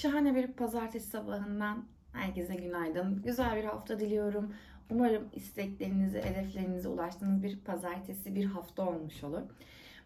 Şahane bir pazartesi sabahından herkese günaydın. Güzel bir hafta diliyorum. Umarım isteklerinize, hedeflerinize ulaştığınız bir pazartesi, bir hafta olmuş olur.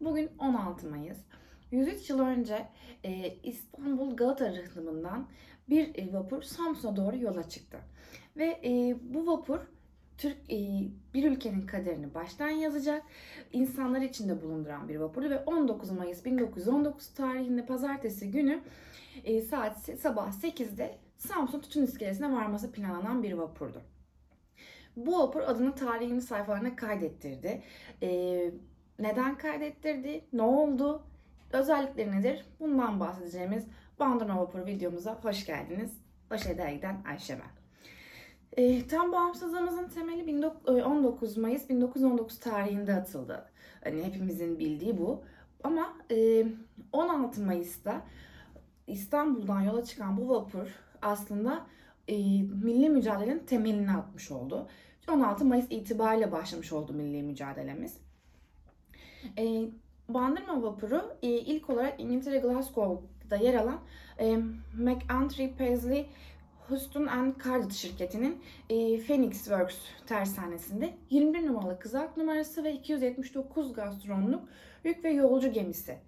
Bugün 16 Mayıs. 103 yıl önce e, İstanbul Galata rıhtımından bir e, vapur Samsun'a doğru yola çıktı. Ve e, bu vapur Türk e, bir ülkenin kaderini baştan yazacak, insanlar içinde bulunduran bir vapurdu ve 19 Mayıs 1919 tarihinde pazartesi günü e, saat sabah 8'de Samsun Tütün İskelesi'ne varması planlanan bir vapurdu. Bu vapur adını tarihini sayfalarına kaydettirdi. E, neden kaydettirdi? Ne oldu? Özellikleri nedir? Bundan bahsedeceğimiz Bandırma Vapuru videomuza hoş geldiniz. Başa Dergi'den Ayşe ben. E, tam bağımsızlığımızın temeli 19 Mayıs 1919 tarihinde atıldı. Hani hepimizin bildiği bu. Ama e, 16 Mayıs'ta İstanbul'dan yola çıkan bu vapur aslında e, milli mücadelenin temelini atmış oldu. 16 Mayıs itibariyle başlamış oldu milli mücadelemiz. E, Bandırma vapuru e, ilk olarak İngiltere Glasgow'da yer alan e, McAntry Paisley Houston and Cardiff şirketinin e, Phoenix Works tersanesinde 21 numaralı kızak numarası ve 279 gastronluk yük ve yolcu gemisi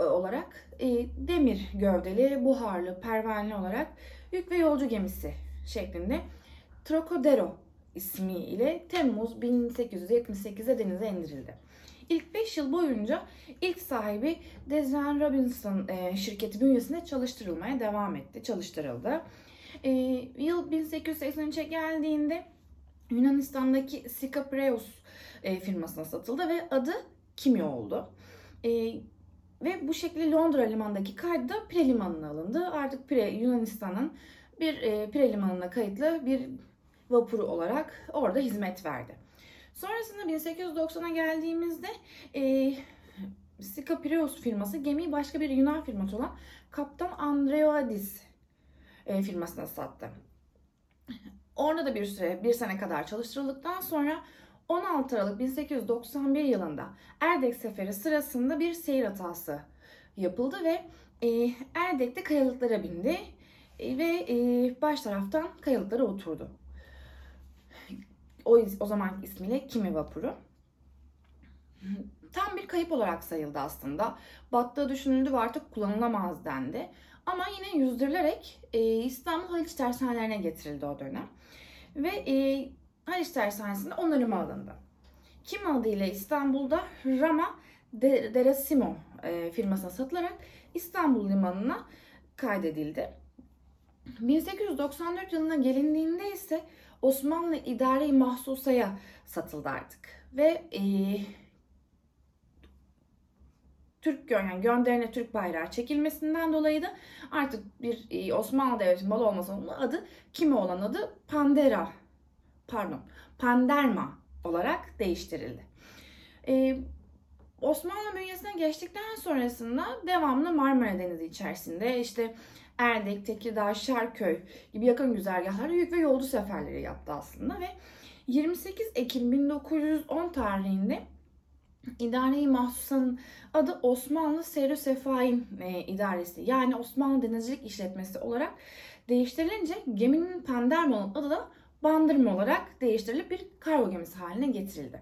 e, olarak e, demir gövdeli, buharlı, pervaneli olarak yük ve yolcu gemisi şeklinde Trocadero ismi ile Temmuz 1878'de denize indirildi. İlk 5 yıl boyunca ilk sahibi Desren Robinson e, şirketi bünyesinde çalıştırılmaya devam etti, çalıştırıldı. E, yıl 1883'e geldiğinde Yunanistan'daki Sika Preus e, firmasına satıldı ve adı Kimi oldu. E, ve bu şekilde Londra limanındaki kaydı da Pire limanına alındı. Artık Pire Yunanistan'ın bir e, Pire limanına kayıtlı bir vapuru olarak orada hizmet verdi. Sonrasında 1890'a geldiğimizde e, Sika Pireus firması gemiyi başka bir Yunan firması olan Kaptan Andreadis e, firmasına sattı. Orada da bir süre, bir sene kadar çalıştırıldıktan sonra 16 Aralık 1891 yılında Erdek Seferi sırasında bir seyir hatası yapıldı ve e, Erdek'te kayalıklara bindi e, ve e, baş taraftan kayalıklara oturdu. O, o zaman ismiyle Kimi Vapuru. Tam bir kayıp olarak sayıldı aslında. Battığı düşünüldü ve artık kullanılamaz dendi. Ama yine yüzdürülerek e, İstanbul Haliç tersanelerine getirildi o dönem. Ve e, Haliç tersanesinde onarıma alındı. Kim adıyla İstanbul'da Rama de, Derasimo e, firmasına satılarak İstanbul limanına kaydedildi. 1894 yılına gelindiğinde ise Osmanlı İdare-i Mahsusa'ya satıldı artık. Ve e, Türk yani gönderine Türk bayrağı çekilmesinden dolayı da artık bir e, Osmanlı Devleti'nin malı olmasının adı kimi olan adı Pandera pardon Panderma olarak değiştirildi. Ee, Osmanlı bünyesine geçtikten sonrasında devamlı Marmara Denizi içerisinde işte Erdek, Tekirdağ, Şarköy gibi yakın güzergahlarda yük ve yolcu seferleri yaptı aslında ve 28 Ekim 1910 tarihinde İdare-i Mahsusa'nın adı Osmanlı Seyri Sefain e, İdaresi yani Osmanlı Denizcilik İşletmesi olarak değiştirilince geminin Pandermo'nun adı da Bandırma olarak değiştirilip bir kargo gemisi haline getirildi.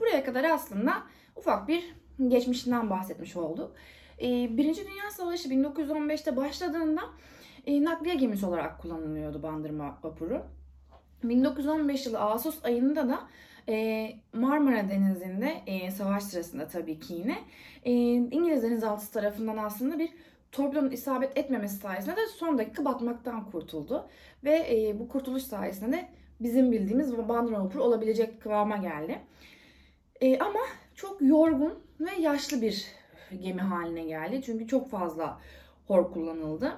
Buraya kadar aslında ufak bir geçmişinden bahsetmiş olduk. E, Birinci Dünya Savaşı 1915'te başladığında e, nakliye gemisi olarak kullanılıyordu Bandırma vapuru. 1915 yılı Ağustos ayında da e, Marmara Denizi'nde e, savaş sırasında tabii ki yine e, İngiliz denizaltısı tarafından aslında bir torpidonun isabet etmemesi sayesinde de son dakika batmaktan kurtuldu. Ve bu kurtuluş sayesinde de bizim bildiğimiz Bandırma vapuru olabilecek kıvama geldi. Ama çok yorgun ve yaşlı bir gemi haline geldi. Çünkü çok fazla hor kullanıldı.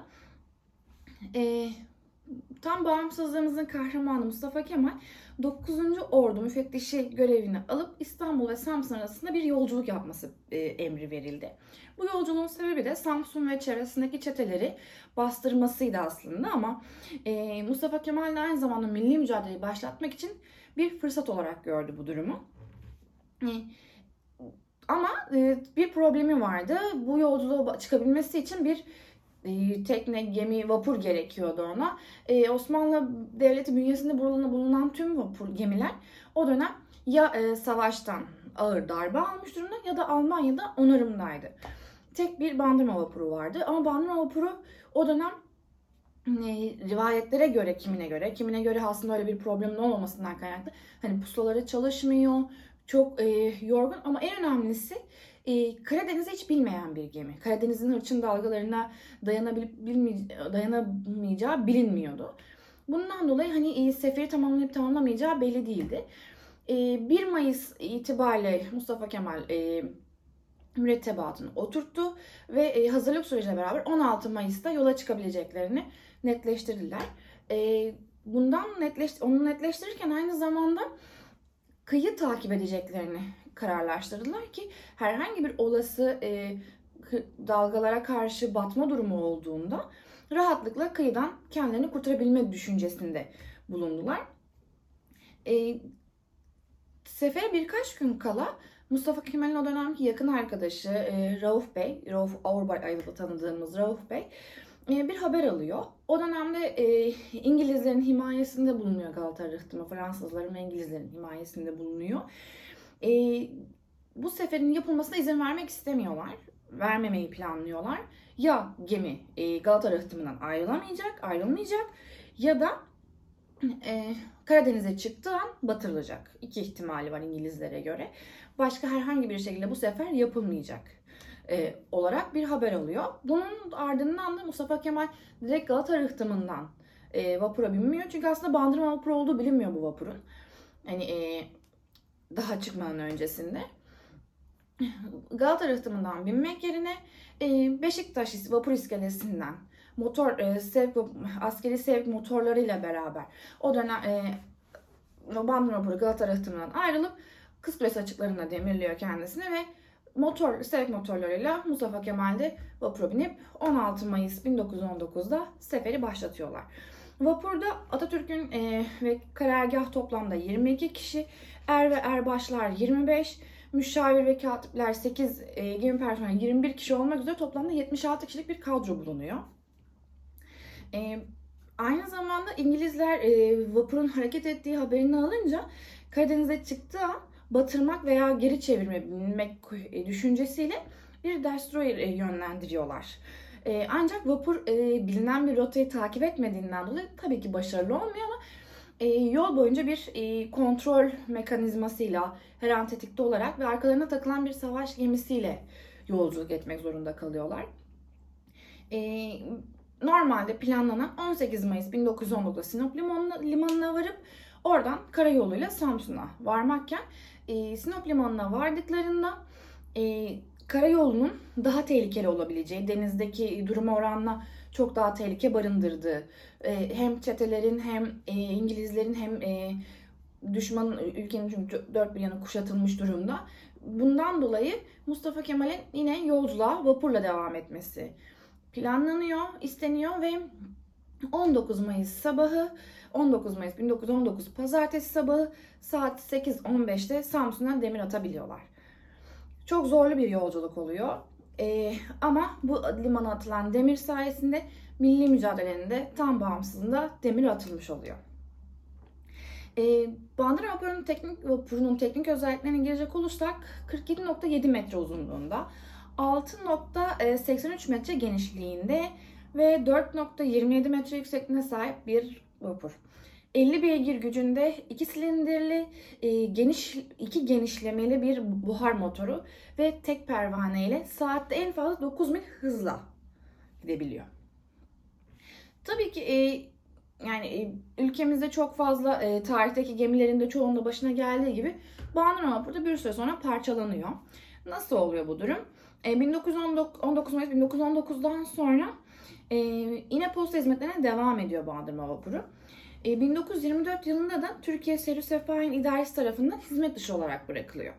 Tam bağımsızlığımızın kahramanı Mustafa Kemal 9. Ordu müfettişi görevini alıp İstanbul ve Samsun arasında bir yolculuk yapması e, emri verildi. Bu yolculuğun sebebi de Samsun ve çevresindeki çeteleri bastırmasıydı aslında ama e, Mustafa Kemal de aynı zamanda milli mücadeleyi başlatmak için bir fırsat olarak gördü bu durumu. E, ama e, bir problemi vardı. Bu yolculuğa çıkabilmesi için bir tekne, gemi, vapur gerekiyordu ona. E, Osmanlı Devleti bünyesinde bulunan tüm vapur, gemiler o dönem ya e, savaştan ağır darbe almış durumda ya da Almanya'da onarımdaydı. Tek bir bandırma vapuru vardı ama bandırma vapuru o dönem e, rivayetlere göre kimine göre kimine göre aslında öyle bir problemin olmamasından kaynaklı hani pusulaları çalışmıyor çok e, yorgun ama en önemlisi e, Karadeniz'i hiç bilmeyen bir gemi. Karadeniz'in hırçın dalgalarına dayanamayacağı bilinmiyordu. Bundan dolayı hani e, seferi tamamlayıp tamamlamayacağı belli değildi. E, 1 Mayıs itibariyle Mustafa Kemal e, mürettebatını oturttu ve e, hazırlık süreciyle beraber 16 Mayıs'ta yola çıkabileceklerini netleştirdiler. E, bundan netleş, onu netleştirirken aynı zamanda kıyı takip edeceklerini kararlaştırdılar ki herhangi bir olası e, dalgalara karşı batma durumu olduğunda rahatlıkla kıyıdan kendilerini kurtarabilme düşüncesinde bulundular. E, sefere birkaç gün kala Mustafa Kemal'in o dönemki yakın arkadaşı e, Rauf Bey, Rauf Auerbach adıyla tanıdığımız Rauf Bey bir haber alıyor. O dönemde e, İngilizlerin himayesinde bulunuyor Galata Rıhtımı. Fransızların ve İngilizlerin himayesinde bulunuyor. E, bu seferin yapılmasına izin vermek istemiyorlar. Vermemeyi planlıyorlar. Ya gemi e, Galata Rıhtımı'ndan ayrılamayacak, ayrılmayacak ya da e, Karadeniz'e çıktığı an batırılacak. İki ihtimali var İngilizlere göre. Başka herhangi bir şekilde bu sefer yapılmayacak e, olarak bir haber alıyor. Bunun ardından da Mustafa Kemal direkt Galata Rıhtımı'ndan e, vapura binmiyor. Çünkü aslında Bandırma vapuru olduğu bilinmiyor bu vapurun. Hani e, daha çıkmadan öncesinde. Galata Rıhtımı'ndan binmek yerine e, Beşiktaş vapur iskelesinden motor e, sevk askeri sevk motorlarıyla beraber o dönem e, Bandırma vapuru Galata Rıhtımı'ndan ayrılıp Kız Kulesi açıklarında demirliyor kendisini ve motor, sevk motorlarıyla Mustafa Kemal de vapura binip 16 Mayıs 1919'da seferi başlatıyorlar. Vapurda Atatürk'ün e, ve karargah toplamda 22 kişi, er ve erbaşlar 25, müşavir ve katipler 8, e, gemi personeli 21 kişi olmak üzere toplamda 76 kişilik bir kadro bulunuyor. E, aynı zamanda İngilizler e, vapurun hareket ettiği haberini alınca Karadeniz'e çıktığı an batırmak veya geri çevirmek e, düşüncesiyle bir destroyer e, yönlendiriyorlar. E, ancak vapur bilinen bir rotayı takip etmediğinden dolayı tabii ki başarılı olmuyor ama yol boyunca bir kontrol mekanizmasıyla her an tetikte olarak ve arkalarına takılan bir savaş gemisiyle yolculuk etmek zorunda kalıyorlar. Normalde planlanan 18 Mayıs 1919'da Sinop limanına varıp oradan karayoluyla Samsun'a varmakken e, Sinop limanına vardıklarında e, karayolunun daha tehlikeli olabileceği, denizdeki duruma oranla çok daha tehlike barındırdığı, e, hem çetelerin hem e, İngilizlerin hem e, düşmanın ülkenin çünkü dört bir yanı kuşatılmış durumda. Bundan dolayı Mustafa Kemal'in yine yolculuğa vapurla devam etmesi planlanıyor, isteniyor ve 19 Mayıs sabahı 19 Mayıs 1919 Pazartesi sabahı saat 8.15'te Samsun'a demir atabiliyorlar. Çok zorlu bir yolculuk oluyor. Ee, ama bu limana atılan demir sayesinde milli mücadelenin de tam bağımsızlığında demir atılmış oluyor. E, Bandıra vapurunun teknik, vapurunun teknik özelliklerine girecek olursak 47.7 metre uzunluğunda, 6.83 metre genişliğinde ve 4.27 metre yüksekliğine sahip bir vapur. 50 beygir gücünde iki silindirli, e, geniş iki genişlemeli bir buhar motoru ve tek pervane ile saatte en fazla 9 mil hızla gidebiliyor. Tabii ki e, yani e, ülkemizde çok fazla tarihteki gemilerin de çoğunda başına geldiği gibi Bandırma vapuru bir süre sonra parçalanıyor. Nasıl oluyor bu durum? E, 1919 Mayıs 1919'dan sonra e, yine posta hizmetlerine devam ediyor Bandırma vapuru. 1924 e, yılında da Türkiye Serü Sefahin İdaresi tarafından hizmet dışı olarak bırakılıyor.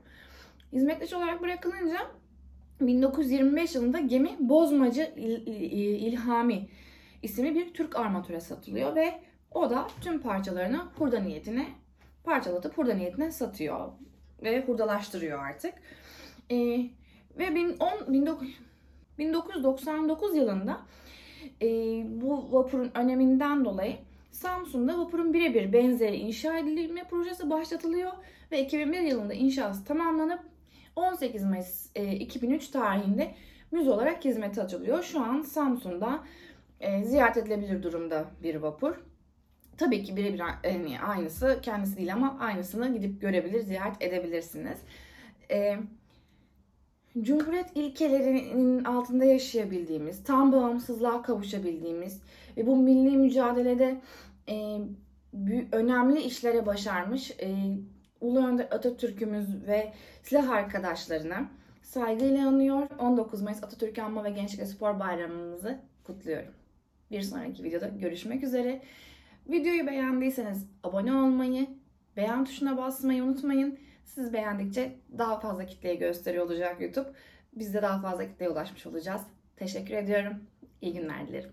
Hizmet dışı olarak bırakılınca 1925 yılında gemi Bozmacı İl, İl, İlhami isimli bir Türk armatöre satılıyor ve o da tüm parçalarını hurda niyetine parçalatıp hurda niyetine satıyor ve hurdalaştırıyor artık. Ee, ve 1999 yılında e, bu vapurun öneminden dolayı Samsun'da vapurun birebir benzeri inşa edilme projesi başlatılıyor ve 2001 yılında inşası tamamlanıp 18 Mayıs e, 2003 tarihinde müze olarak hizmete açılıyor. Şu an Samsun'da e, ziyaret edilebilir durumda bir vapur. Tabii ki birebir yani aynısı kendisi değil ama aynısını gidip görebilir, ziyaret edebilirsiniz. E, Cumhuriyet ilkelerinin altında yaşayabildiğimiz, tam bağımsızlığa kavuşabildiğimiz ve bu milli mücadelede e, önemli işlere başarmış e, Ulu Önder Atatürk'ümüz ve silah arkadaşlarına saygıyla anıyor. 19 Mayıs Atatürk Anma ve Gençlik ve Spor Bayramımızı kutluyorum. Bir sonraki videoda görüşmek üzere. Videoyu beğendiyseniz abone olmayı, beğen tuşuna basmayı unutmayın. Siz beğendikçe daha fazla kitleye gösteriyor olacak YouTube. Biz de daha fazla kitleye ulaşmış olacağız. Teşekkür ediyorum. İyi günler dilerim.